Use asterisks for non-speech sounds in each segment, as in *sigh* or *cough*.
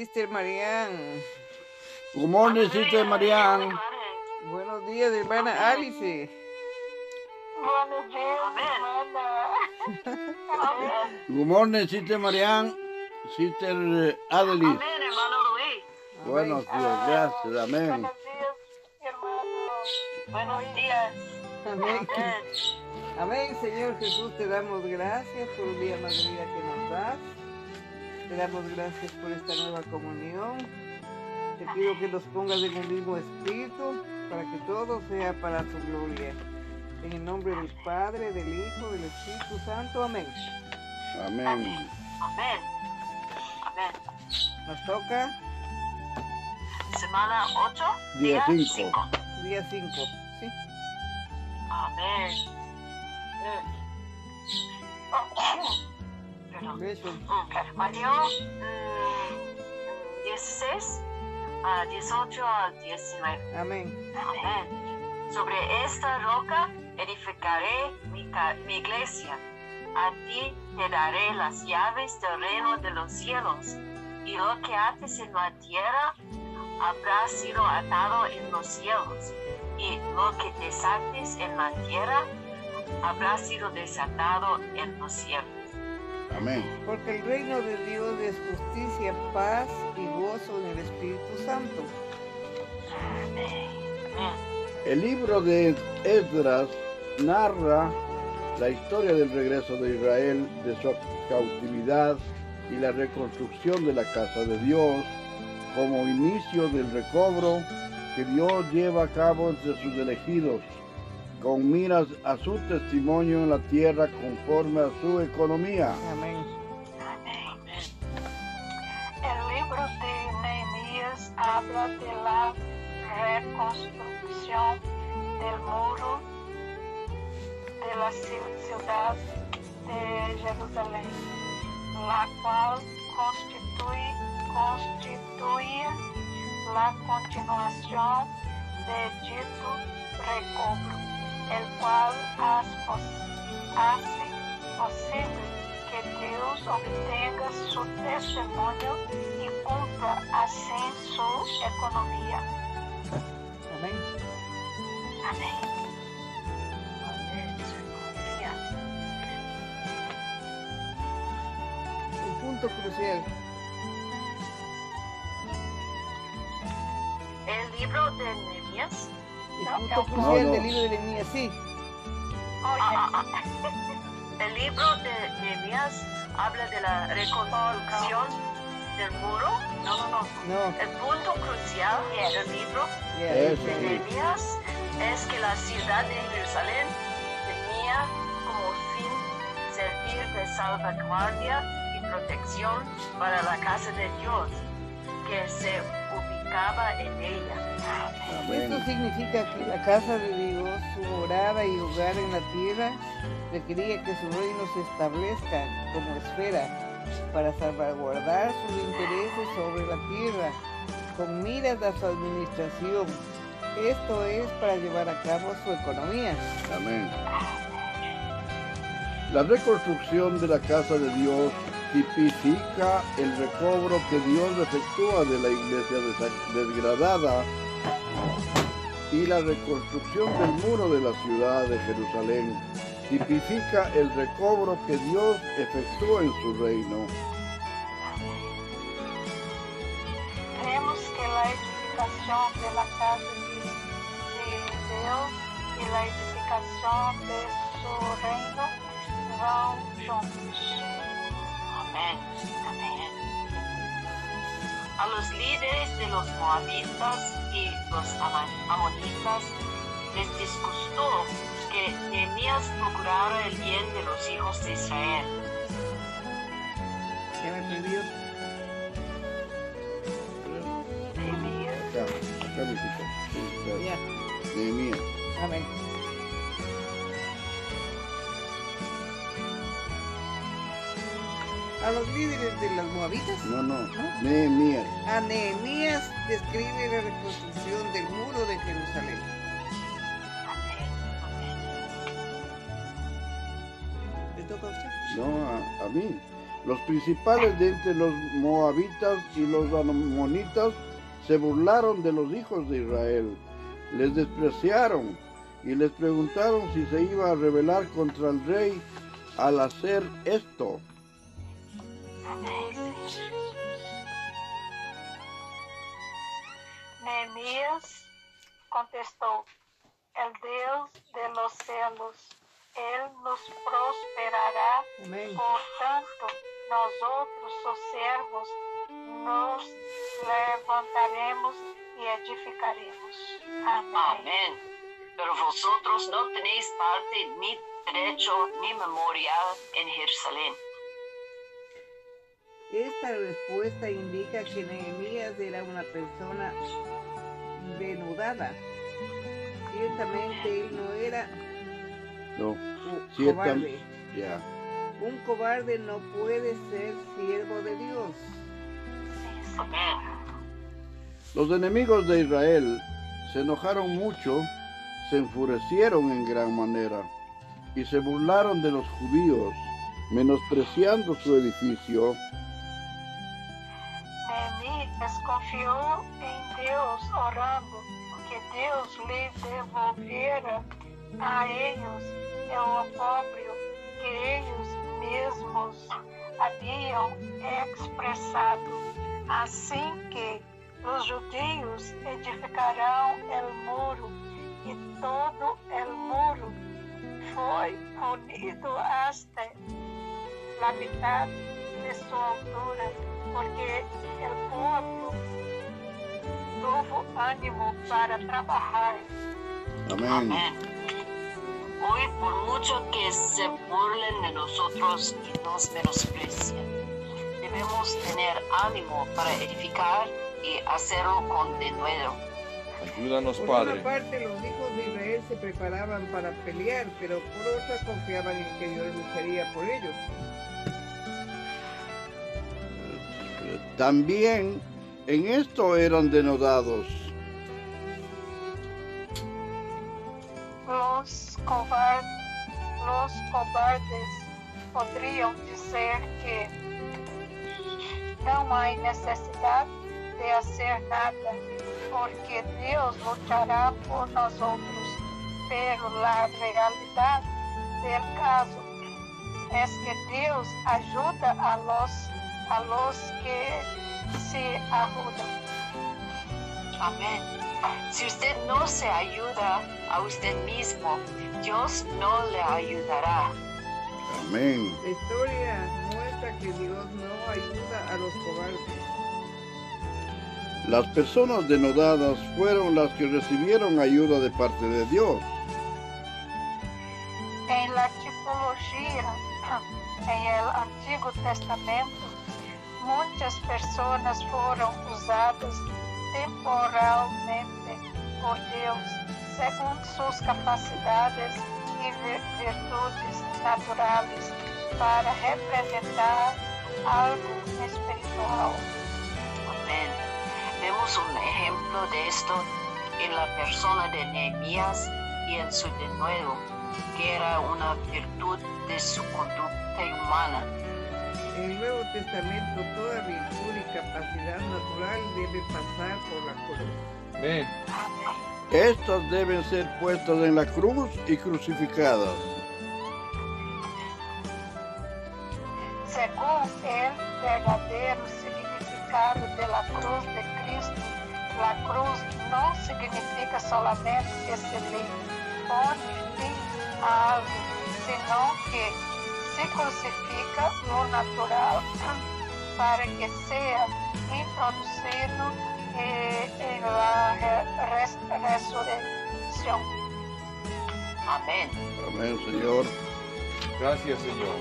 Sister Marian. Good morning, Sister Marian. Buenos días, hermana Alice. Buenos días, hermana. Good morning, Sister Marian. Sister eh, Adelis. Amén, hermano Luis. Buenos días, gracias, amén. Buenos días, hermano. Buenos días. Amén. Amén. Amén, Señor Jesús, te damos gracias por un día más de vida que nos das. Te damos gracias por esta nueva comunión. Te pido que nos pongas en el mismo espíritu para que todo sea para tu gloria. En el nombre del Padre, del Hijo, del Espíritu Santo. Amén. Amén. Amén. Amén. Nos toca Semana 8. Día cinco. cinco. día 5. ¿sí? Amén. Mm. Perdón. Besos. Mm. Mateo mm, 16 a 18 a 19. Amén. Amén. Sobre esta roca edificaré mi, mi iglesia. A ti te daré las llaves del reino de los cielos. Y lo que ates en la tierra habrá sido atado en los cielos. Y lo que desates en la tierra habrá sido desatado en los cielos. Amén. Porque el reino de Dios es justicia, paz y gozo en el Espíritu Santo. Amén. El libro de Esdras narra la historia del regreso de Israel de su cautividad y la reconstrucción de la casa de Dios como inicio del recobro que Dios lleva a cabo entre sus elegidos con miras a su testimonio en la tierra conforme a su economía. Amén. El libro de Nehemías habla de la reconstrucción del muro de la ci- ciudad de Jerusalén, la cual constituye, constituye la continuación de dito recobro, el cual hace pos- hace posible que Dios obtenga su testimonio y cumpla así su economía. Amén. Amén. Un punto crucial. El libro de Nehemías El No, punto no, crucial no. del libro de Nehemías, sí. Oye, Ah, ah, ah. El libro de Nehemías habla de la reconstrucción del muro. No, no, no. No, El punto crucial del libro de. Nehemías es que la ciudad de Jerusalén tenía como fin servir de salvaguardia y protección para la casa de Dios que se en ella. Esto significa que la casa de Dios, su morada y hogar en la tierra, requería que su reino se establezca como esfera para salvaguardar sus intereses sobre la tierra, con miras a su administración. Esto es para llevar a cabo su economía. Amén. La reconstrucción de la casa de Dios tipifica el recobro que Dios efectúa de la iglesia desgradada y la reconstrucción del muro de la ciudad de Jerusalén tipifica el recobro que Dios efectúa en su reino. creemos que la edificación de la casa de Dios y la edificación de su reino van juntos. Amén. Amén. A los líderes de los moabitas y los amonitas les disgustó que Nehemías procurara el bien de los hijos de Israel. ¿Ya me perdió? Nehemías Acá, acá me. Nehemías. Amén. A los líderes de las moabitas, No, no. Nehemías. a Nehemías describe la reconstrucción del muro de Jerusalén. ¿Le toca a usted? No, a, a mí. Los principales de entre los moabitas y los amonitas se burlaron de los hijos de Israel, les despreciaron y les preguntaron si se iba a rebelar contra el rey al hacer esto. Nehemías contestó, el Dios de los cielos, Él nos prosperará. Amén. Por tanto, nosotros, sus siervos, nos levantaremos y edificaremos. Amén. Amén. Pero vosotros no tenéis parte ni derecho ni memorial en Jerusalén. Esta respuesta indica que Nehemías era una persona denudada. Ciertamente él no era No, cobarde. ya. Un cobarde no puede ser siervo de Dios. Los enemigos de Israel se enojaron mucho, se enfurecieron en gran manera y se burlaron de los judíos, menospreciando su edificio. Neemias confió en Dios orando que Dios le devolviera a ellos el opróbrio que ellos mesmos habían expresado. Assim que os judeus edificarão o muro e todo o muro foi unido hasta la mitad de su altura, porque el pueblo tuvo ánimo para trabajar. Amén. Amén. Hoy, por mucho que se burlen de nosotros y nos menosprecien, debemos tener ánimo para edificar y hacerlo con denuedo. Ayúdanos, Por Padre. una parte, los hijos de Israel se preparaban para pelear, pero por otra confiaban en que Dios lucharía por ellos. También en esto eran denodados. Los, cobar- los cobardes podrían decir que não há necessidade de hacer nada, porque Deus luchará por nós outros. Pero la realidade del caso es que Deus ajuda a los, a los que se ayudan. Amén. Si usted no se ayuda a usted mismo, Dios no le ayudará. Amén. La historia muestra que Dios no ayuda a los cobardes. Las personas denodadas fueron las que recibieron ayuda de parte de Dios. Em la tipologia, em el Antigo Testamento, muitas pessoas foram usadas temporalmente por Deus, segundo suas capacidades vir- virtudes naturais, para representar algo espiritual. Amén. Vemos un ejemplo de esto en la persona de Nehemías y en su denuedo, que era una virtud de su conducta humana. En el Nuevo Testamento, toda virtud y capacidad natural debe pasar por la cruz. Amén. Estas deben ser puestas en la cruz y crucificadas. Según el verdadero significado de la cruz de Cristo, la cruz no significa solamente que se le pone fin a algo, sino que se crucifica lo natural para que sea introducido eh, en la re- res- resurrección. Amén. Amén, Señor. Gracias, Señor.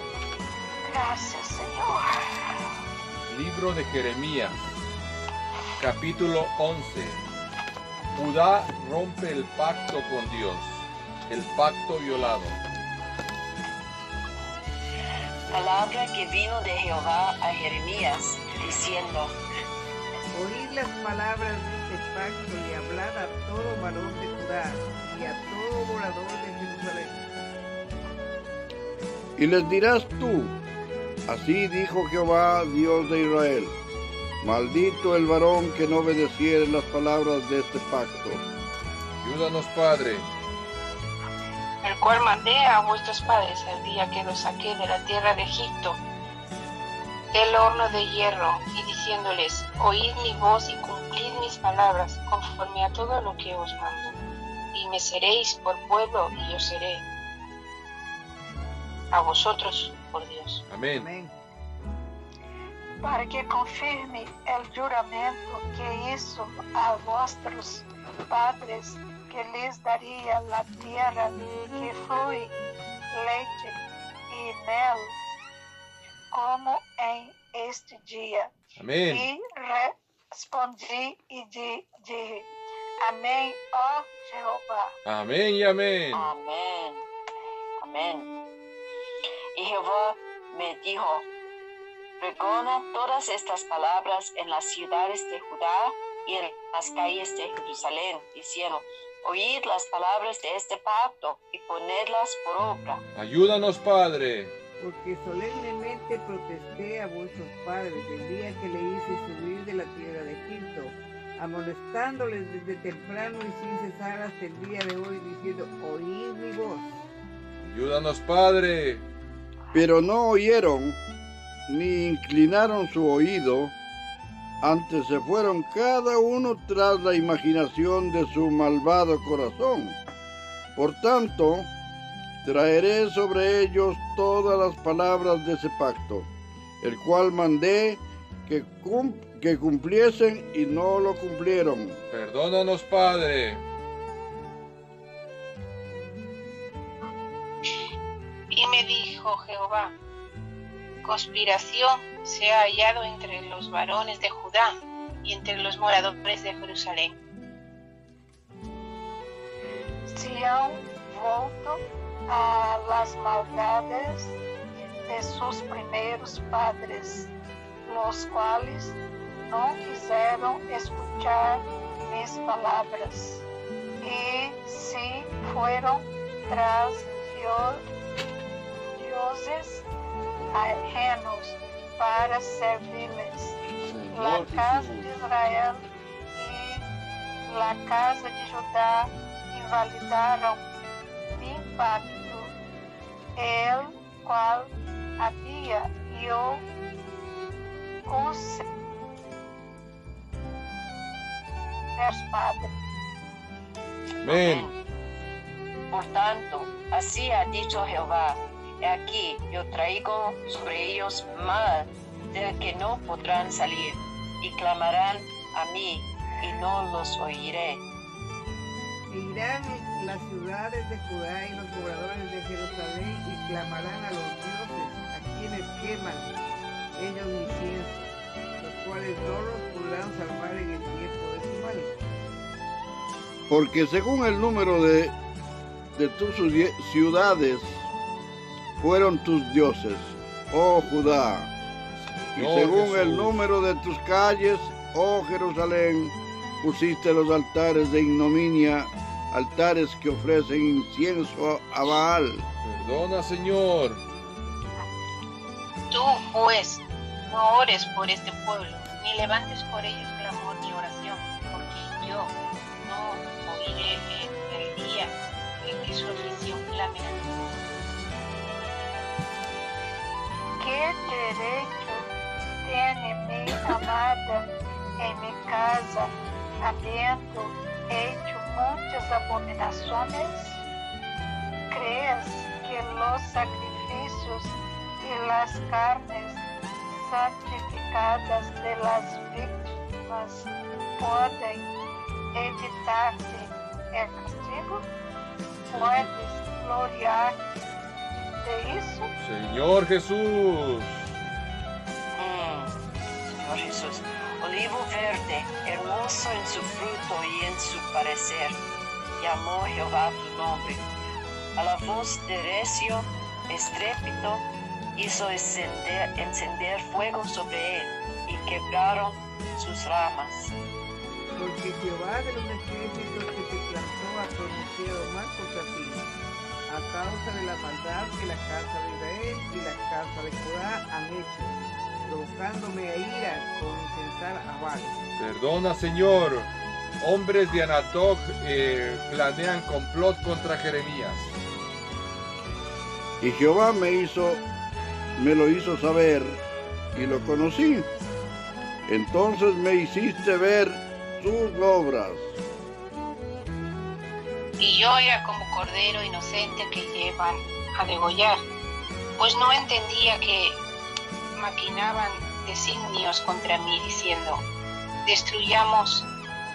Gracias, Señor. Libro de Jeremías, capítulo 11. Judá rompe el pacto con Dios, el pacto violado. Palabra que vino de Jehová a Jeremías, diciendo, Oíd las palabras de este pacto y hablad a todo varón de Judá y a todo morador de Jerusalén. Y les dirás tú, Así dijo Jehová, Dios de Israel. Maldito el varón que no obedeciere las palabras de este pacto. Ayúdanos, Padre. El cual mandé a vuestros padres el día que los saqué de la tierra de Egipto, del horno de hierro, y diciéndoles, oíd mi voz y cumplid mis palabras, conforme a todo lo que os mando. Y me seréis por pueblo, y yo seré a vosotros por Dios. Amén. Amén. para que confirme el juramento que hizo a vuestros padres que les daría la tierra que fluye leche y mel, como en este día. Amén. Y respondí y di- dije, Amén, oh Jehová. Amén y amén. Amén. Amén. Y Jehová me dijo, pregona todas estas palabras en las ciudades de Judá y en las calles de Jerusalén, diciendo, oíd las palabras de este pacto y ponedlas por obra. Ayúdanos, Padre. Porque solemnemente protesté a vuestros padres el día que le hice subir de la tierra de Egipto, amonestándoles desde temprano y sin cesar hasta el día de hoy, diciendo, oíd mi voz. Ayúdanos, Padre. Pero no oyeron ni inclinaron su oído, antes se fueron cada uno tras la imaginación de su malvado corazón. Por tanto, traeré sobre ellos todas las palabras de ese pacto, el cual mandé que, cum- que cumpliesen y no lo cumplieron. Perdónanos, Padre. Y me dijo Jehová, conspiración se ha hallado entre los varones de Judá y entre los moradores de Jerusalén. se han vuelto a las maldades de sus primeros padres, los cuales no quisieron escuchar mis palabras, y se fueron tras dio- dioses ajenos para servirles. La casa de Israel y la casa de Judá invalidaram mi pacto, el cual había yo com seus padres. Amén. Por tanto, así ha dicho Jehová, he aquí yo traigo sobre ellos mal del que no podrán salir, y clamarán a mí, y no los oiré. E irán las ciudades de Judá y los pobladores de Jerusalén y clamarán a los dioses a quienes queman ellos incienso, los cuales no los podrán salvar en el tiempo de su mal. Porque según el número de, de tus ciudad- ciudades fueron tus dioses, oh Judá. Y según el número de tus calles, oh Jerusalén, pusiste los altares de ignominia, altares que ofrecen incienso a Baal. Perdona, Señor. Tú, pues, no ores por este pueblo, ni levantes por ellos clamor ni oración, porque yo no oiré en el día en que su aflicción clame a Que derecho tiene mi amada en mi casa, habiendo hecho muchas abominaciones? ¿Crees que los sacrificios y las carnes santificadas de las pueden evitar-te el castigo? ¿Puedes gloriarte de? Señor Jesús. Mm, Señor Jesús, olivo verde, hermoso en su fruto y en su parecer, llamó Jehová tu nombre. A la voz de recio, estrépito, hizo encender, encender fuego sobre él y quebraron sus ramas. Porque Jehová de los ejércitos que te plantó ha pronunciado mal contra ti. A causa de la maldad que la casa de Israel y la casa de Judá han hecho, provocándome a ira con incensar a Baal. Perdona, Señor. Hombres de Anatoc eh, planean complot contra Jeremías. Y Jehová me hizo, me lo hizo saber y lo conocí. Entonces me hiciste ver sus obras. Y yo era como cordero inocente que llevan a degollar, pues no entendía que maquinaban designios contra mí diciendo, destruyamos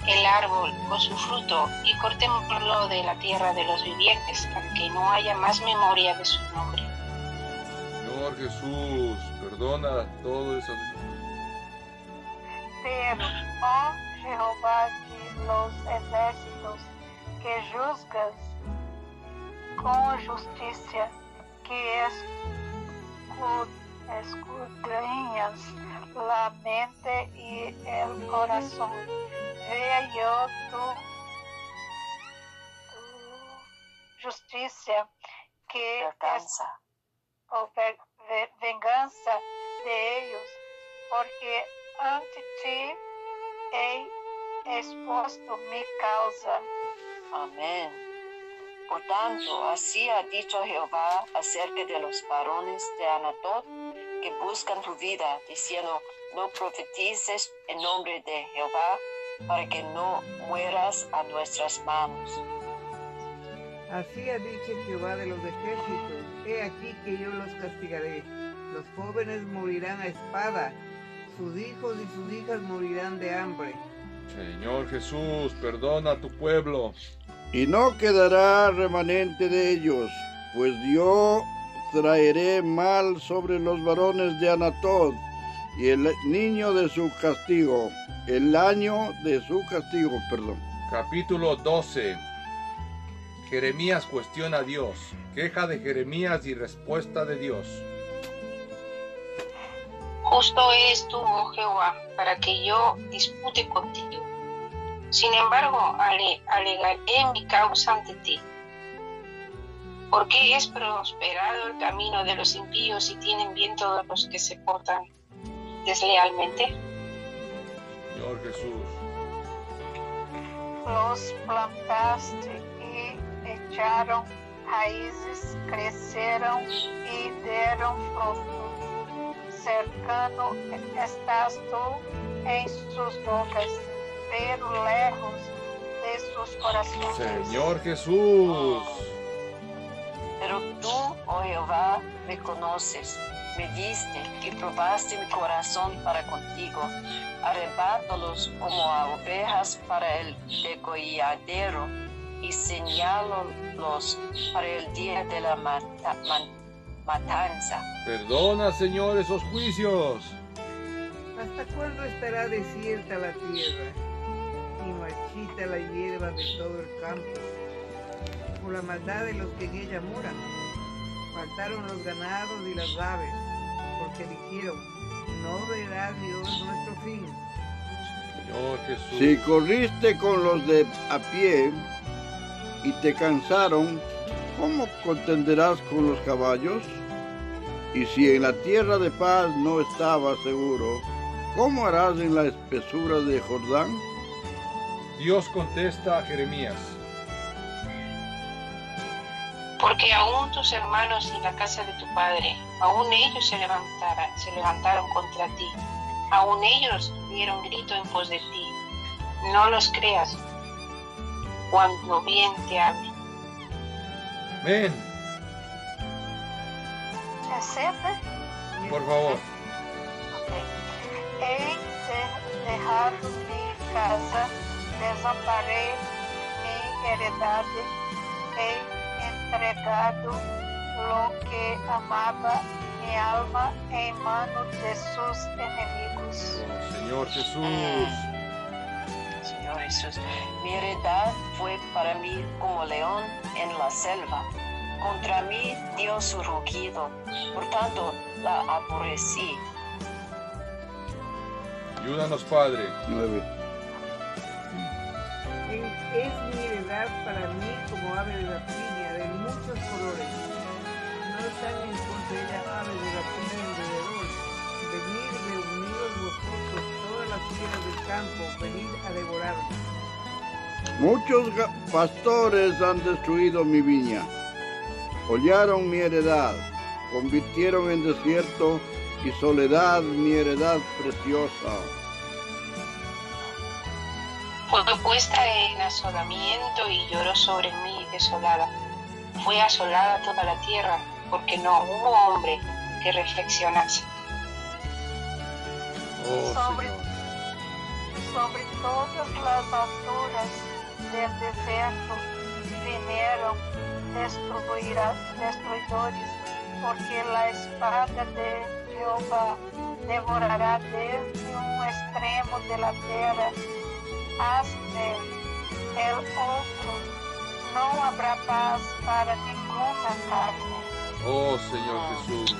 el árbol con su fruto y cortémoslo de la tierra de los vivientes para que no haya más memoria de su nombre. Señor Jesús, perdona todo eso. Pero, ó Jehová de los ejércitos, que juzgas com justiça, que escu- escudriñas la mente y el corazón. Vea yo tu, tu justicia, que es Alcanza. o ve- ve- venganza de ellos, porque ante ti he expuesto mi causa. Amén. Por tanto, así ha dicho Jehová acerca de los varones de Anatot que buscan tu vida, diciendo, no profetices en nombre de Jehová para que no mueras a nuestras manos. Así ha dicho Jehová de los ejércitos, he aquí que yo los castigaré. Los jóvenes morirán a espada, sus hijos y sus hijas morirán de hambre. Señor Jesús, perdona a tu pueblo. Y no quedará remanente de ellos, pues yo traeré mal sobre los varones de Anatod y el niño de su castigo, el año de su castigo, perdón. Capítulo 12. Jeremías cuestiona a Dios. Queja de Jeremías y respuesta de Dios. Justo eres tú, oh Jehová, para que yo dispute contigo. Sin embargo, ale- alegaré mi causa ante ti. Porque es prosperado el camino de los impíos y tienen bien todos los que se portan deslealmente. Señor Jesús. Los plantaste y echaron raízes, cresceram y dieron fruto. Cercano estás tú en sus bocas, pero lejos de sus corazones. Señor Jesús. Pero tú, oh Jehová, me conoces, me diste y probaste mi corazón para contigo. Arrebátalos como a ovejas para el degolladero y señálalos para el día de la mata- man- matanza. Perdona, Señor, esos juicios. ¿Hasta cuándo estará desierta la tierra y marchita la hierba de todo el campo? Por la maldad de los que en ella moran. Faltaron los ganados y las aves, porque dijeron, no verá Dios nuestro fin. Señor Jesús. Si corriste con los de a pie y te cansaron, ¿cómo contenderás con los caballos? Y si en la tierra de paz no estabas seguro, ¿cómo harás en la espesura de Jordán? Dios contesta a Jeremías. Porque aún tus hermanos y la casa de tu padre, aún ellos se levantaron, se levantaron contra ti, aún ellos dieron grito en pos de ti. No los creas cuando bien te hablen. Ven, Recebe? por favor. Ok. Hei de derrado mi casa, desamparei mi heredade, hei entregado lo que amaba mi alma en mano de sus enemigos. Señor Jesús. Señor Jesús, mi heredad fue para mí como león en la selva. Contra mí dio su rugido, por tanto la aborrecí. Ayúdanos, Padre. 9. En- Es mi heredad para mí como ave de rapiña, del mucho muchos colores. No están en contra de ella aves de rapina alrededor. Del campo, venid a devorarme. Muchos pastores han destruido mi viña, hollaron mi heredad, convirtieron en desierto y soledad mi heredad preciosa. Fue puesta en asolamiento y lloró sobre mí desolada. Fue asolada toda la tierra, porque no hubo hombre que reflexionase. Oh sobre. Sobre todas las alturas del desierto vinieron destruirá- destruidores, porque la espada de Jehová devorará desde un extremo de la tierra hasta el otro. No habrá paz para ninguna carne. Oh Señor Jesús.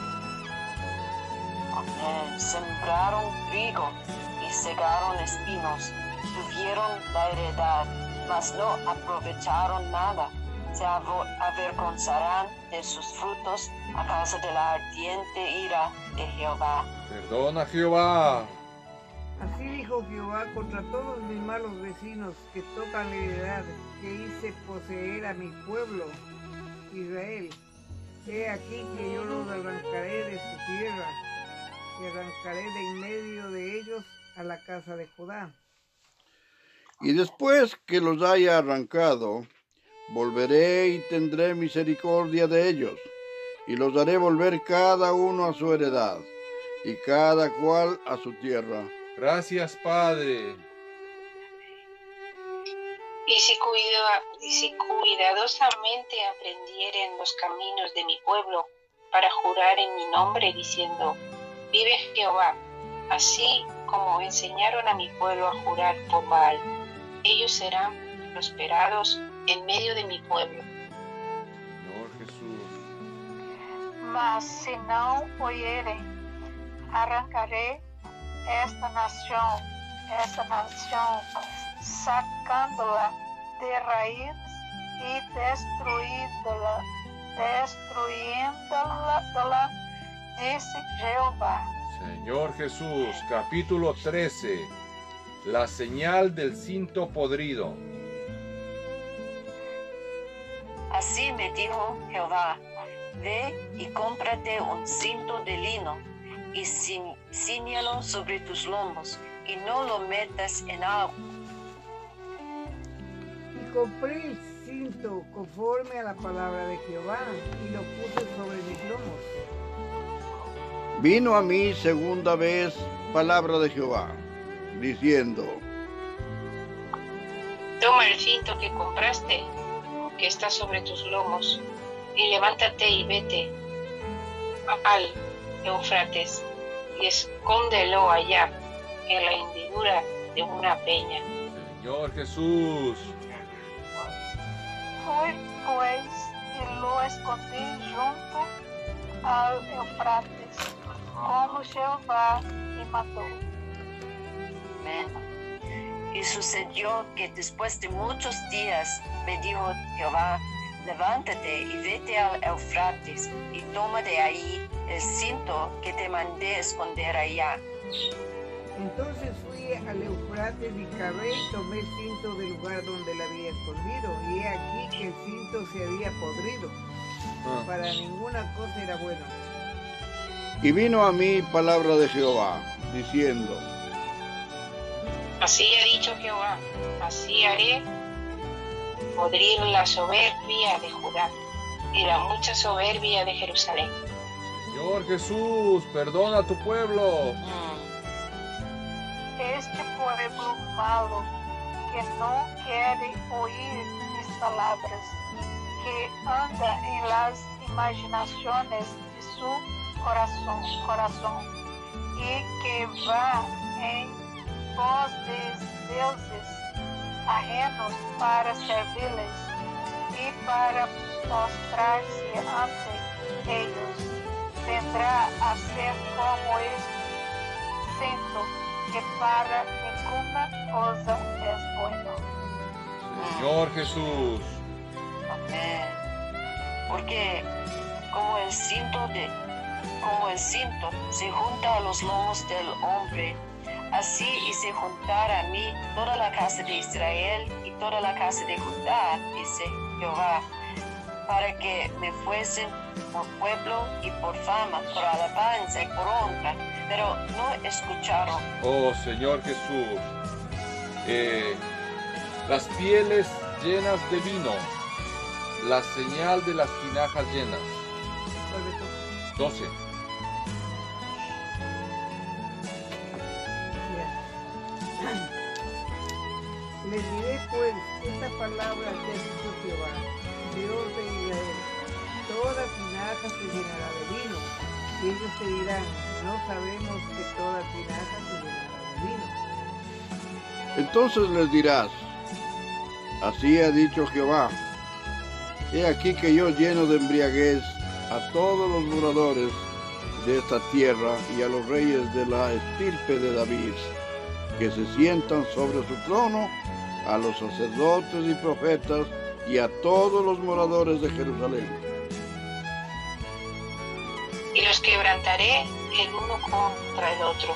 Amén. Sembraron trigo y segaron espinos. Tuvieron la heredad, mas no aprovecharon nada. Se avergonzarán de sus frutos a causa de la ardiente ira de Jehová. Perdona Jehová. Así dijo Jehová contra todos mis malos vecinos que tocan la heredad que hice poseer a mi pueblo, Israel. He aquí que yo los arrancaré de su tierra y arrancaré de en medio de ellos a la casa de Judá. Y después que los haya arrancado, volveré y tendré misericordia de ellos, y los haré volver cada uno a su heredad, y cada cual a su tierra. Gracias Padre. Y si, cuida- y si cuidadosamente aprendieren los caminos de mi pueblo para jurar en mi nombre diciendo, vive Jehová, así como enseñaron a mi pueblo a jurar por Baal, ellos serán prosperados en medio de mi pueblo. Señor Jesús. Mas se não oyerem, arrancaré esta nação, esta nação, sacando-la de raiz e destruindo-la, destruindo-la, disse Jeová. Señor Jesús, capítulo 13. La señal del cinto podrido. Así me dijo Jehová, ve y cómprate un cinto de lino y ciñelo sobre tus lomos y no lo metas en agua. Y compré el cinto conforme a la palabra de Jehová y lo puse sobre mis lomos. Vino a mí segunda vez palabra de Jehová, diciendo, Toma el cinto que compraste, que está sobre tus lomos, y levántate y vete al Eufrates y escóndelo allá en la hendidura de una peña. Señor Jesús. Fui, pois, e lo escondi junto ao Eufrates, como Jeová me mandou. Amén. Y sucedió que después de muchos días me dijo Jehová, levántate y vete al Eufrates y toma de ahí el cinto que te mandé esconder allá. Entonces fui al Eufrates y cavé y tomé el cinto del lugar donde la había escondido. Y he aquí que el cinto se había podrido. Ah, Para ninguna cosa era bueno. Y vino a mí palabra de Jehová, diciendo, Así ha dicho Jehová, así haré podrir la soberbia de Judá y la mucha soberbia de Jerusalén. Señor Jesús, perdona a tu pueblo. Este pueblo malo, que não quer ouvir mis palavras, que anda em las imaginações de su coração, coração e que va em pos de deuses ajenos para servi-los e para mostrar-se ante eles, vendrá a ser como este cinto que para ninguna cosa es bueno. Señor Jesús. Amén. porque como el cinto de como el cinto se junta a los lomos del hombre, así y se juntará a mí toda la casa de Israel y toda la casa de Judá, dice Jehová, para que me fuesen por pueblo y por fama, por alabanza y por honra, pero no escucharon. Oh Señor Jesús, eh, las pieles llenas de vino, la señal de las tinajas llenas. Vuelve tú. 12. Mira. *clears throat* Les diré pues esta palabra que ha dicho Jehová, Dios de Israel. Toda tinaja se llenará de vino. Y ellos te dirán, no sabemos que toda tinaja se llenará de vino. Entonces les dirás, así ha dicho Jehová, he aquí que yo lleno de embriaguez a todos los moradores de esta tierra y a los reyes de la estirpe de David, que se sientan sobre su trono, a los sacerdotes y profetas y a todos los moradores de Jerusalén. y los quebrantaré el uno contra el otro.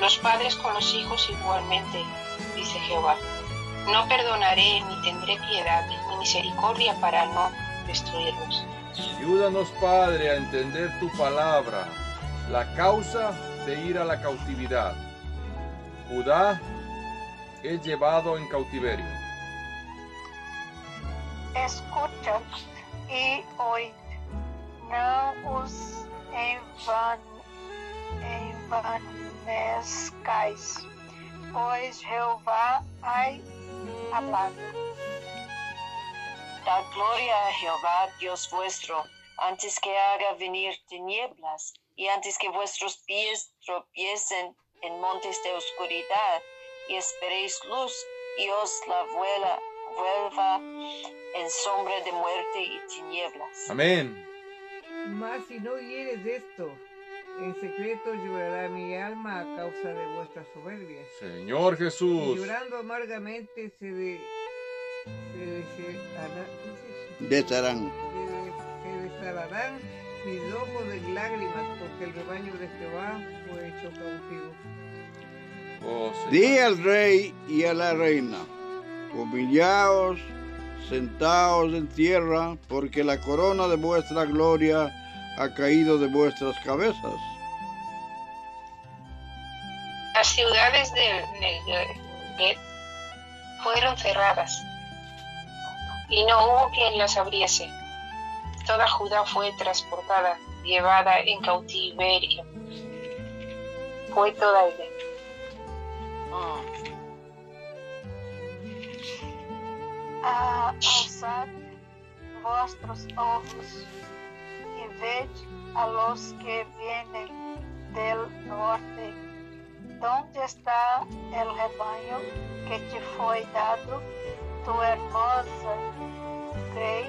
Los padres con los hijos igualmente, dice Jehová. No perdonaré ni tendré piedad ni misericordia para no destruirlos. Ayúdanos, Padre, a entender tu palabra, la causa de ir a la cautividad. Judá es llevado en cautiverio. Escuchad e oid, não os envan, envanezcais, pois Jeová ai hablado. Da gloria a Jehová, Dios vuestro, antes que haga venir tinieblas y antes que vuestros pies tropiecen en montes de oscuridad y esperéis luz y os la vuela, vuelva en sombra de muerte y tinieblas. Amén. Mas si no oyeres esto, en secreto llorará mi alma a causa de vuestra soberbia. Señor Y Jesús. llorando amargamente se, de, se, se desalarán mis ojos de lágrimas, porque el rebaño de Jehová fue hecho cautivo. Oh. Di al rey y a la reina, humillaos, sentaos en tierra, porque la corona de vuestra gloria ha caído de vuestras cabezas. Las ciudades del Negev fueron cerradas y no hubo quien las abriese. Toda Judá fue transportada, llevada en cautiverio. Fue toda ella. Alzad vuestros ojos y ved a los que vienen del norte. ¿Dónde está el rebaño que te fue dado, tu hermosa Grey?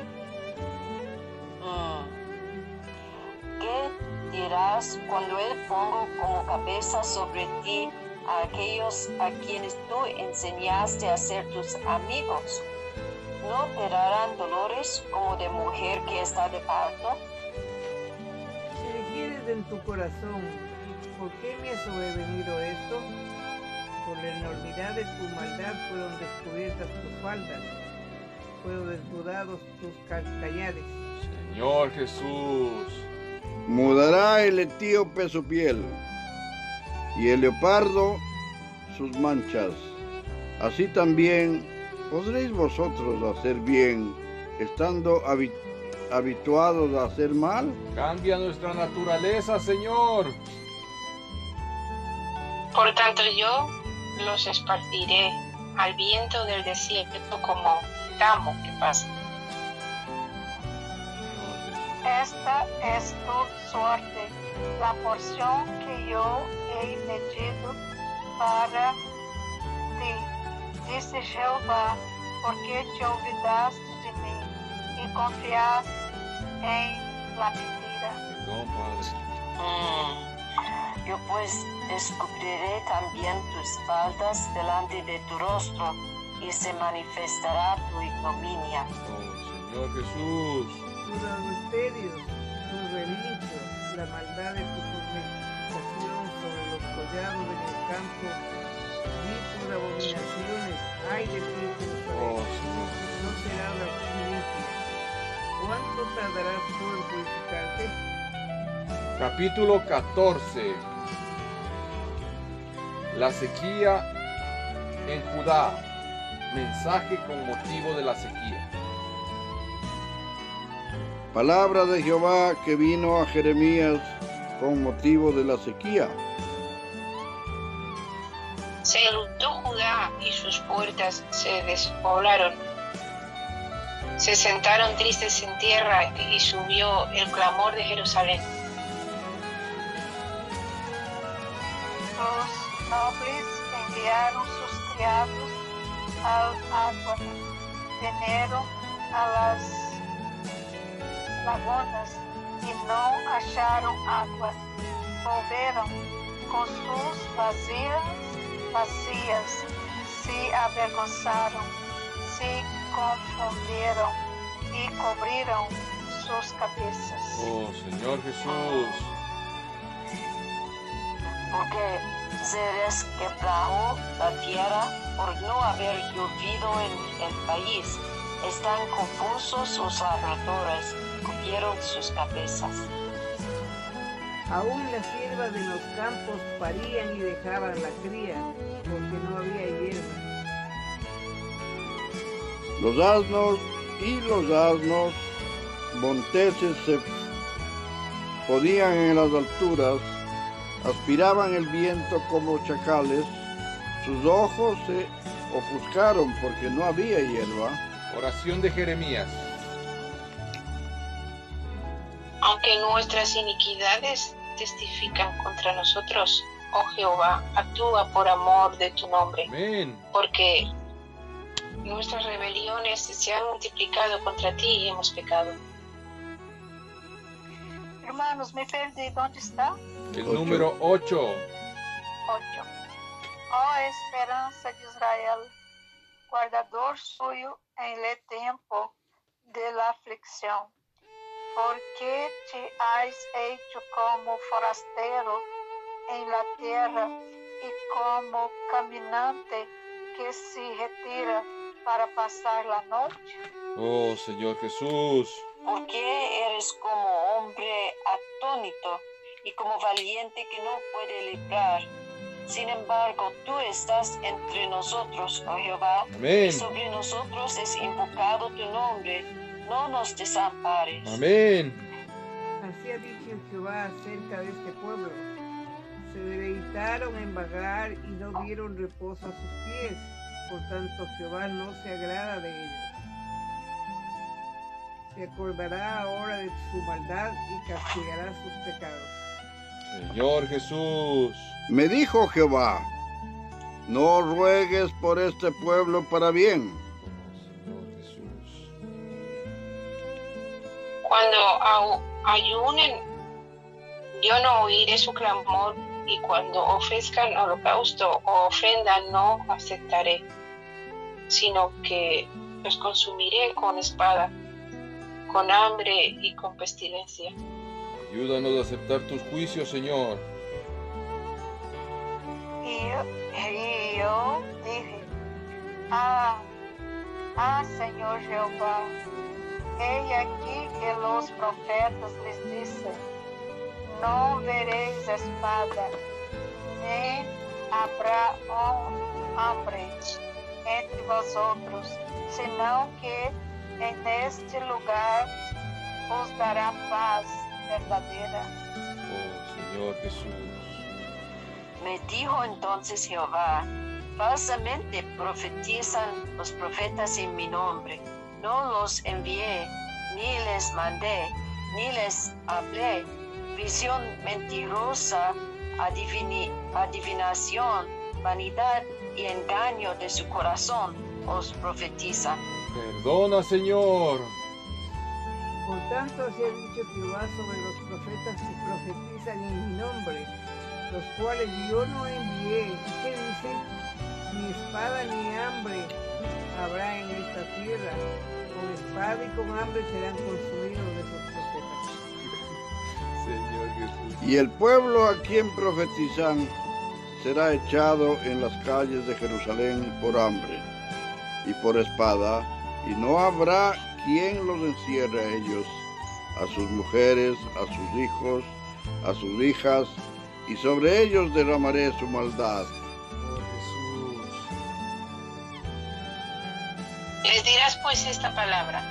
Mm. ¿Qué dirás cuando Él pongo como cabeza sobre ti a aquellos a quienes tú enseñaste a ser tus amigos? ¿No te darán dolores como de mujer que está de parto? Si dijeres en tu corazón, ¿por qué me ha sobrevenido esto? Por la enormidad de tu maldad fueron descubiertas tus faldas, fueron desnudados tus ca- callares. Señor Jesús. Mudará el etíope su piel y el leopardo sus manchas. Así también podréis vosotros hacer bien, estando habi- habituados a hacer mal. Cambia nuestra naturaleza, Señor. Por tanto yo los esparciré al viento del desierto como tamo que pasa. Esta es tu suerte, la porción que yo he medido para ti, dice Jehová, porque te olvidaste de mí y confiaste en la mentira. Perdón, Padre. Mm. Yo pues descubriré también tus faldas delante de tu rostro y se manifestará tu ignominia. Oh, Señor Jesús. tus adulterios, tus relinchos, la maldad de tu fornicación sobre los collados en el campo, y tus abominaciones, ay de ti, Oh, Señor. no será la limpia. ¿Cuánto tardarás tú en purificarte? Capítulo 14. La sequía en Judá. Mensaje con motivo de la sequía. Palabra de Jehová que vino a Jeremías con motivo de la sequía. Se enlutó Judá y sus puertas se despoblaron. Se sentaron tristes en tierra y subió el clamor de Jerusalén. Los nobles enviaron sus criados al agua, vinieron a las lagunas y no hallaron agua. Volvieron con sus vacías, vacías, se avergonzaron, se confundieron y cubrieron sus cabezas. Oh, Señor Jesús. Porque se resquebrajó la tierra por no haber llovido en el país. Están confusos sus labradores, cubrieron sus cabezas. Aún las siervas de los campos parían y dejaban la cría, porque no había hierba. Los asnos y los asnos monteses se podían en las alturas, aspiraban el viento como chacales, sus ojos se ofuscaron porque no había hierba. Oración de Jeremías. Aunque nuestras iniquidades testifican contra nosotros, oh Jehová, actúa por amor de tu nombre, Amén. porque nuestras rebeliones se han multiplicado contra ti y hemos pecado. Hermanos, me perdí. ¿Dónde está? El Ocho. número 8. 8. Ó esperança de Israel, guardador suyo en el tiempo de la aflicción, porque te has hecho como forastero en la tierra y como caminante que se retira para pasar la noche. Oh, Señor Jesús. ¿Por qué eres como hombre atónito y como valiente que no puede librar? Sin embargo, tú estás entre nosotros, oh Jehová, y Amén. sobre nosotros es invocado tu nombre. No nos desampares. Amén. Así ha dicho Jehová acerca de este pueblo. Se deleitaron en vagar y no dieron reposo a sus pies. Por tanto, Jehová no se agrada de ellos. Se acordará ahora de su maldad y castigará sus pecados. Señor Jesús. Me dijo Jehová, no ruegues por este pueblo para bien. Señor Jesús. Cuando ayunen, yo no oiré su clamor, y cuando ofrezcan holocausto o ofrenda no aceptaré, sino que los consumiré con espada, con hambre y con pestilencia. Ayúdanos a aceptar tus juicios, Señor. Y yo, y yo dije, ah, ah, Señor Jehová, he aquí que los profetas les dicen, no veréis espada, ni habrá hambre entre vosotros, sino que en este lugar os dará paz verdadera. Oh, Señor Jesús. Me dijo entonces Jehová, falsamente profetizan los profetas en mi nombre. No los envié, ni les mandé, ni les hablé. Visión mentirosa, adivini- adivinación, vanidad y engaño de su corazón os profetizan. Perdona, Señor. Por tanto, así ha dicho Jehová sobre los profetas que profetizan en mi nombre, los cuales yo no envié. ¿Y qué dicen? Ni espada ni hambre habrá en esta tierra. Con espada y con hambre serán consumidos de esos profetas. Señor Jesús. Y el pueblo a quien profetizan será echado en las calles de Jerusalén por hambre y por espada, y no habrá quien los encierre a ellos, a sus mujeres, a sus hijos, a sus hijas, y sobre ellos derramaré su maldad. Les dirás pues esta palabra.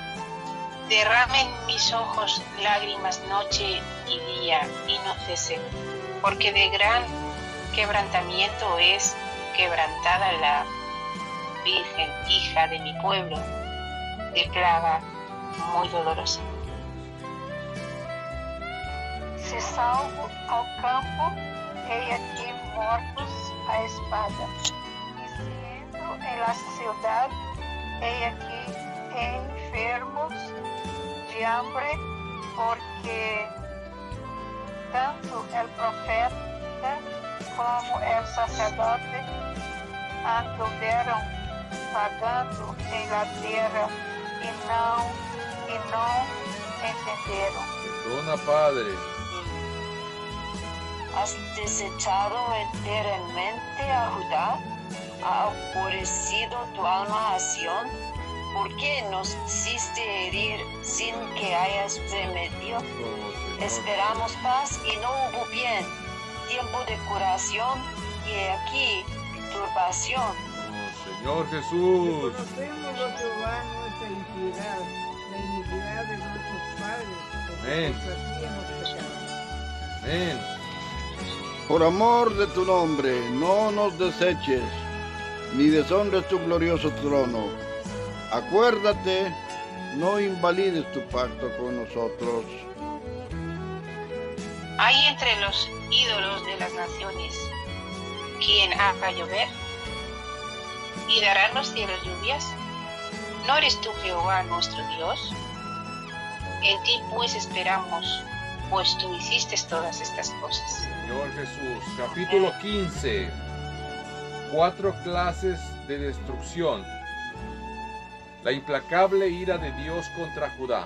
Derramen mis ojos lágrimas noche y día y no cesen, porque de gran quebrantamiento es quebrantada la Virgen, hija de mi pueblo, de plaga muy dolorosa. Se salgo ao campo, hei aqui mortos à espada. E se entro em la ciudad, hei aqui enfermos de hambre, porque tanto el profeta como el sacerdote anduveram pagando em la tierra e não, e não entenderam. Perdona, Padre. Has desechado enteramente a Judá, ha aborrecido tu alma a Sión. ¿Por qué nos hiciste herir sin que hayas remedio? Oh. Esperamos paz y no hubo bien, tiempo de curación y aquí turbación. Oh, Señor Jesús. Iniquidad, la iniquidad de nuestros padres, porque pecado. Amén. Por amor de tu nombre, no nos deseches, ni deshonres tu glorioso trono. Acuérdate, no invalides tu pacto con nosotros. ¿Hay entre los ídolos de las naciones quien haga llover? ¿Y darán los cielos lluvias? ¿No eres tú Jehová nuestro Dios? En ti pues esperamos, pues tú hiciste todas estas cosas. Señor Jesús. Capítulo 15. Cuatro clases de destrucción. La implacable ira de Dios contra Judá.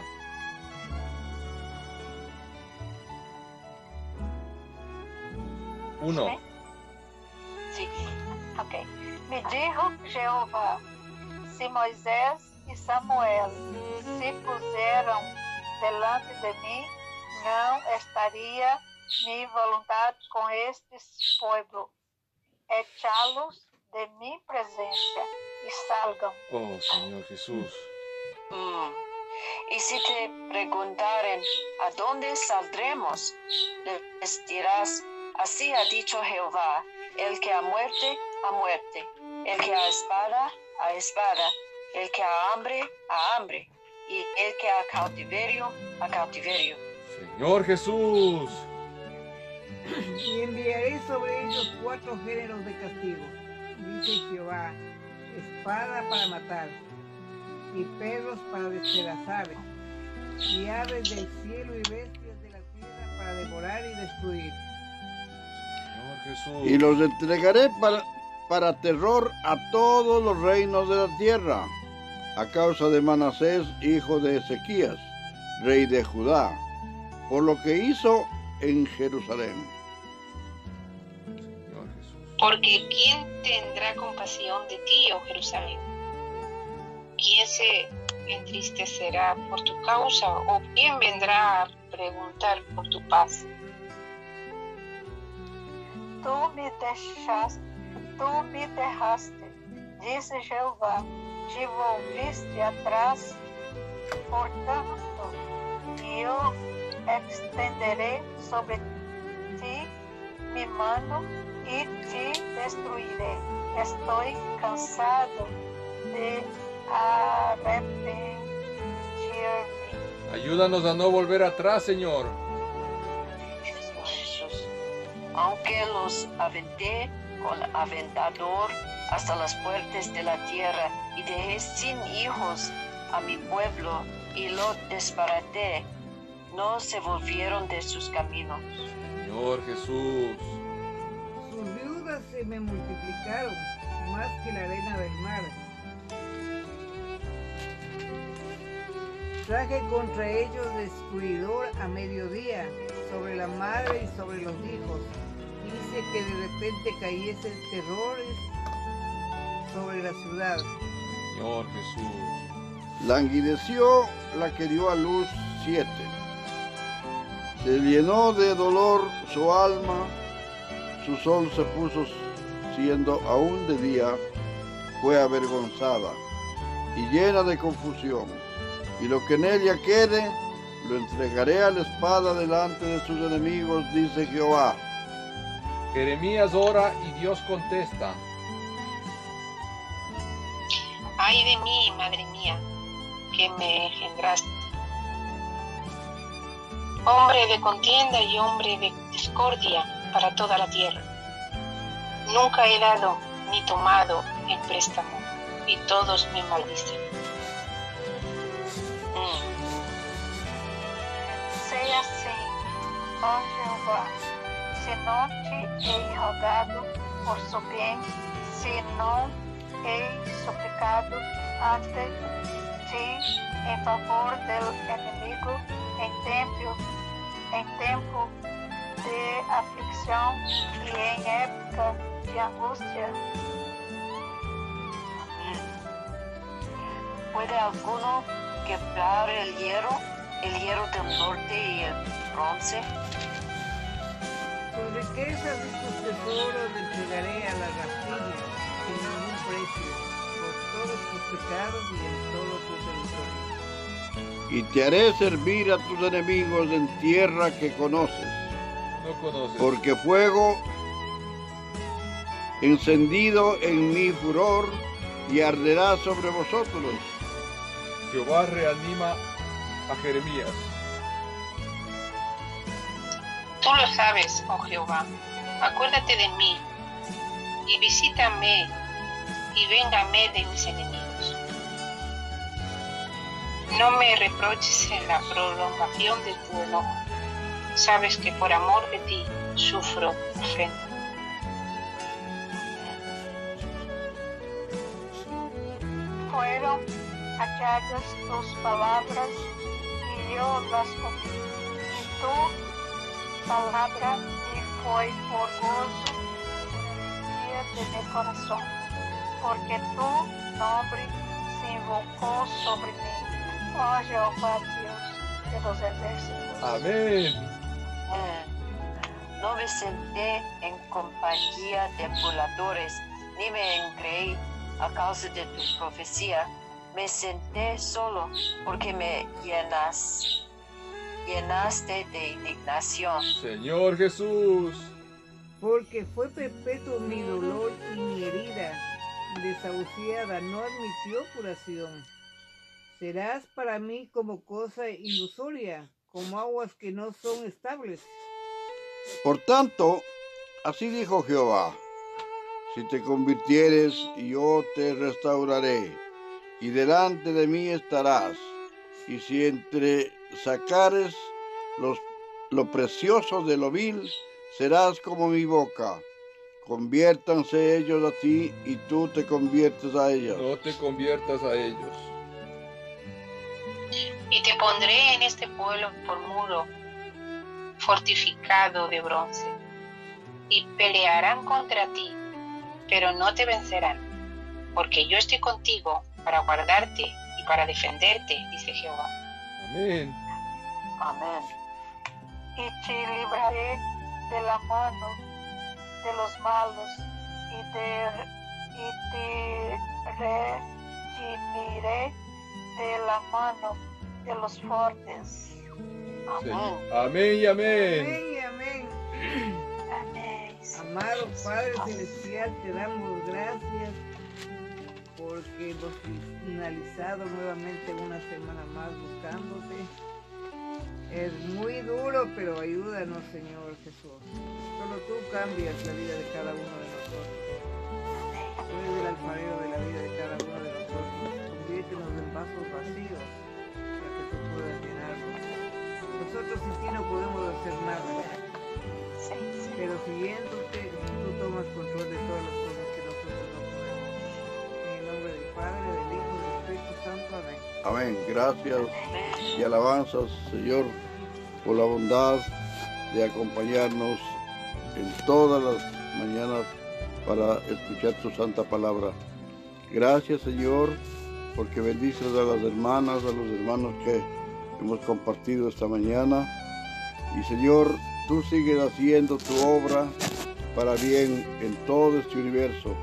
Uno. Sí. Ok. Me dijo Jeová, se Moisés e Samuel se puseram delante de mim, não estaria minha vontade com estes pueblos. Echá-los de minha presença e salgam. Oh, Señor Jesús. Mm. Y si te preguntaren a dónde saldremos, les dirás, así ha dicho Jehová, el que a muerte, a muerte, el que a espada, a espada, el que a hambre, a hambre, y el que a cautiverio, a cautiverio. Señor Jesús. Y enviaré sobre ellos cuatro géneros de castigo, dice Jehová, espada para matar, y perros para despedazar, y aves del cielo y bestias de la tierra para devorar y destruir. Señor Jesús. Y los entregaré para, para terror a todos los reinos de la tierra, a causa de Manasés, hijo de Ezequías, rey de Judá, por lo que hizo en Jerusalén. Porque ¿quién tendrá compasión de ti, oh Jerusalén? ¿Quién se entristecerá por tu causa o quién vendrá a preguntar por tu paz? Tu me deixaste, tu me derraste, disse Jeová, te volviste atrás, portanto, eu estenderei sobre ti mi mano e te destruiré. Estou cansado de arrepentir-me. Ayúdanos a no volver atrás, Señor. Jesús. Aunque los aventé con aventador hasta las puertas de la tierra y dejé sin hijos a mi pueblo y lo desbaraté, no se volvieron de sus caminos. Señor Jesús. Sus viudas se me multiplicaron más que la arena del mar. Traje contra ellos destruidor a mediodía, sobre la madre y sobre los hijos. Que de repente cayese terrores sobre la ciudad. Señor Jesús. Languideció la que dio a luz siete. Se llenó de dolor su alma, su sol se puso siendo aún de día, fue avergonzada y llena de confusión. Y lo que en ella quede, lo entregaré a la espada delante de sus enemigos, dice Jehová. Jeremías ora y Dios contesta. Ay de mí, madre mía, que me engendraste. Hombre de contienda y hombre de discordia para toda la tierra. Nunca he dado ni tomado en préstamo, y todos me maldicen. Mm. Sei assim, ó Jeová, se não te hei rogado por bem, se não hei suplicado ante ti em favor do inimigo, em tempo, em tempo de aflição e em época de angústia. ¿Puede alguno quebrar el hierro, el hierro del norte y el bronce? Riquezas y tus tesoros le entregaré a la rapiña sin ningún precio, por todos tus pecados y en todo tu territorio. Y te haré servir a tus enemigos en tierra que conoces. No conoces. porque fuego encendido en mi furor y arderá sobre vosotros. Jehová reanima a Jeremías. Tú lo sabes, oh Jehová. Acuérdate de mí y visítame y véngame de mis enemigos. No me reproches en la prolongación de tu enojo. Sabes que por amor de ti sufro afrenta. Fueron tus palabras y yo las oí. Y tu palabra me fue por gozo de mi corazón, porque tu nombre se invocó sobre mí. Oh Jehová Dios de los ejércitos. Amén. Mm. No me senté en compañía de burladores, ni me engreí a causa de tu profecía. Me senté solo porque me llenas, llenaste de indignación. Señor Jesús. Porque fue perpetuo mi dolor y mi herida, desahuciada, no admitió curación. Serás para mí como cosa ilusoria, como aguas que no son estables. Por tanto, así dijo Jehová, si te convirtieres, yo te restauraré, y delante de mí estarás, y si entre sacares los, lo precioso de lo vil, serás como mi boca. Conviértanse ellos a ti, y tú te conviertes a ellos. No te conviertas a ellos. Y te pondré en este pueblo por muro fortificado de bronce. Y pelearán contra ti, pero no te vencerán, porque yo estoy contigo para guardarte y para defenderte, dice Jehová. Amén. Amén. y te libraré de la mano de los malos y te, y te redimiré de la mano de los fuertes. Amén. Amén y amén. Amén y amén. Amén. Amado Padre Celestial, te damos gracias porque hemos finalizado nuevamente una semana más buscándote. Es muy duro, pero ayúdanos, Señor Jesús. Solo tú cambias la vida de cada uno de nosotros. Amén. Gracias y alabanzas, Señor, por la bondad de acompañarnos en todas las mañanas para escuchar tu santa palabra. Gracias, Señor, porque bendices a las hermanas, a los hermanos que hemos compartido esta mañana. Y Señor, tú sigues haciendo tu obra para bien en todo este universo.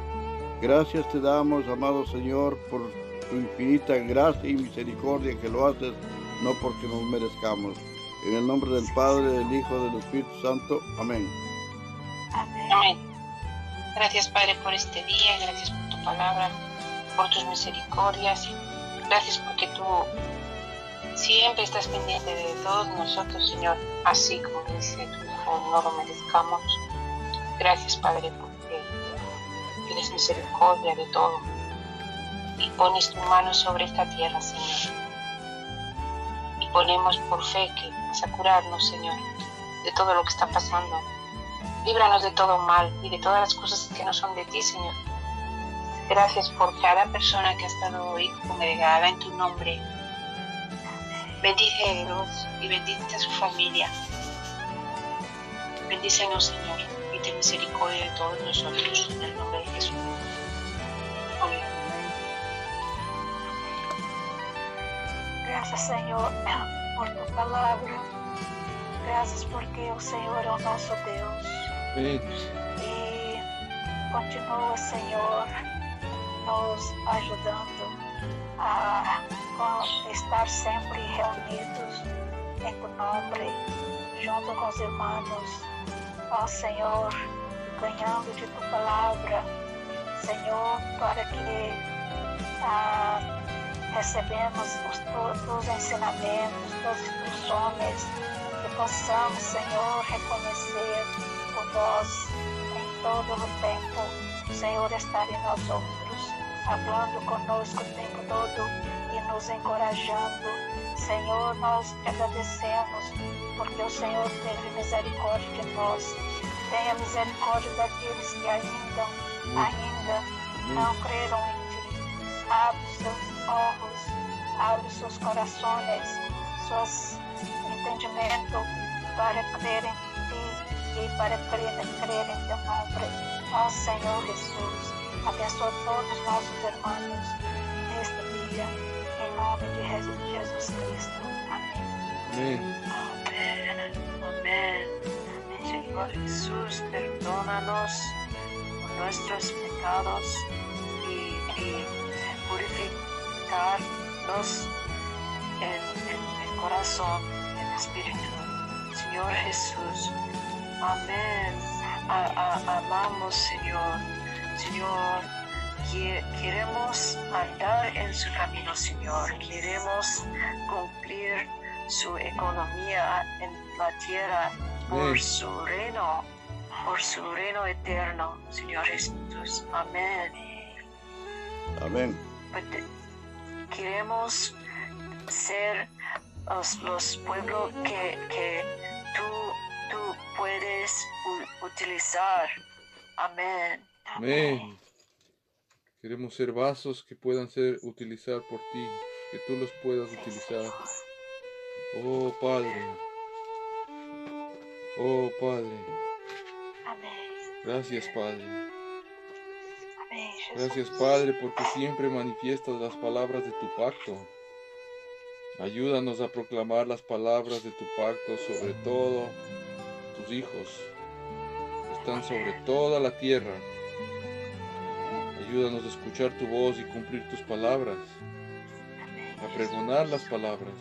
Gracias te damos, amado Señor, por tu infinita gracia y misericordia que lo haces, no porque nos merezcamos. En el nombre del Padre, del Hijo, del Espíritu Santo. Amén. Amén. Gracias, Padre, por este día, gracias por tu palabra, por tus misericordias. Gracias porque tú siempre estás pendiente de todos nosotros, Señor, así como dice tu Hijo, no lo merezcamos. Gracias, Padre, porque tienes misericordia de todo pones tu mano sobre esta tierra, Señor. Y ponemos por fe que vas a curarnos, Señor, de todo lo que está pasando. Líbranos de todo mal y de todas las cosas que no son de ti, Señor. Gracias por cada persona que ha estado hoy congregada en tu nombre. Bendice a Dios y bendice a su familia. Bendícenos, Señor ten misericordia de todos nosotros en el nombre de Jesús. Gracias, Señor, *coughs* por tu palabra. Gracias porque o Senhor é o nosso Deus. E continua, Senhor, nos ajudando a estar sempre reunidos em tu nome, junto com os irmãos ó Senhor, ganhando de tua palavra, Senhor, para que ah, recebemos os teus ensinamentos, tuas instruções, que possamos, Senhor, reconhecer por vós em todo o tempo, o Senhor estar em nós outros, falando conosco o tempo todo e nos encorajando. Senhor, nós te agradecemos porque o Senhor teve misericórdia de nós. Tenha misericórdia daqueles que ainda, ainda não creram em Ti. Abre os seus olhos, abre seus corações, seus entendimentos para crer em Ti e para crer, crer em Teu nome. Ó Senhor Jesus, abençoa todos os nossos irmãos neste dia, em nome de Jesus Cristo. Amém. Amém. Amén. Señor Jesús, perdónanos por nuestros pecados y, y en, en el corazón, en el espíritu. Señor Jesús, amén. A, a, amamos, Señor. Señor, que- queremos andar en su camino, Señor. Queremos cumplir su economía en la tierra por su reino, por su reino eterno, Señor Jesús. Amén. Amén. Queremos ser los, los pueblos que, que tú, tú puedes utilizar. Amén. Amén. Queremos ser vasos que puedan ser utilizados por ti, que tú los puedas utilizar. Oh Padre, oh Padre, Amém. gracias Padre. Gracias Padre porque siempre manifiestas las palabras de tu pacto. Ayúdanos a proclamar las palabras de tu pacto sobre todo tus hijos están sobre toda la tierra. Ayúdanos a escuchar tu voz y cumplir tus palabras, a pregonar las palabras.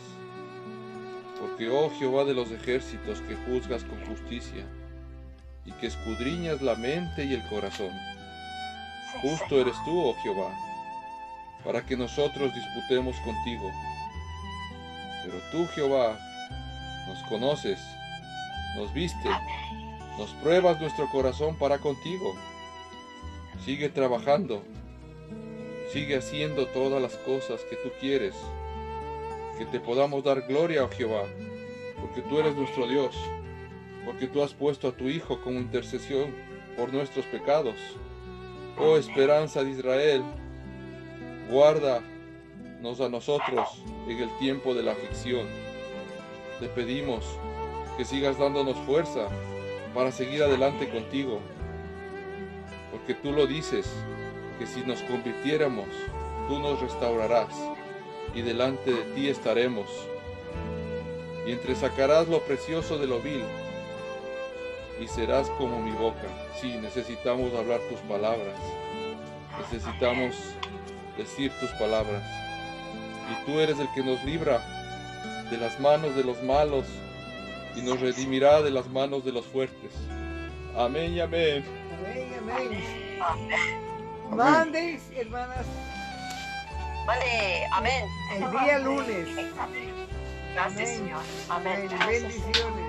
Porque, oh Jehová de los ejércitos, que juzgas con justicia y que escudriñas la mente y el corazón. Justo eres tú, oh Jehová, para que nosotros disputemos contigo. Pero tú, Jehová, nos conoces, nos viste, nos pruebas nuestro corazón para contigo. Sigue trabajando, sigue haciendo todas las cosas que tú quieres, que te podamos dar gloria, oh Jehová, porque tú eres nuestro Dios, porque tú has puesto a tu Hijo como intercesión por nuestros pecados. Oh esperanza de Israel, guarda nos a nosotros en el tiempo de la aflicción. Te pedimos que sigas dándonos fuerza para seguir adelante contigo, porque tú lo dices, que si nos convirtiéramos, tú nos restaurarás y delante de ti estaremos. Y entresacarás lo precioso de lo vil y serás como mi boca. Sí, necesitamos hablar tus palabras. Necesitamos decir tus palabras. Y tú eres el que nos libra de las manos de los malos y nos redimirá de las manos de los fuertes. Amén y amén. Amén, amén. Manden, hermanas, Vale, amén. el día lunes. Gracias, Amén. Señor. Amén. Bendiciones.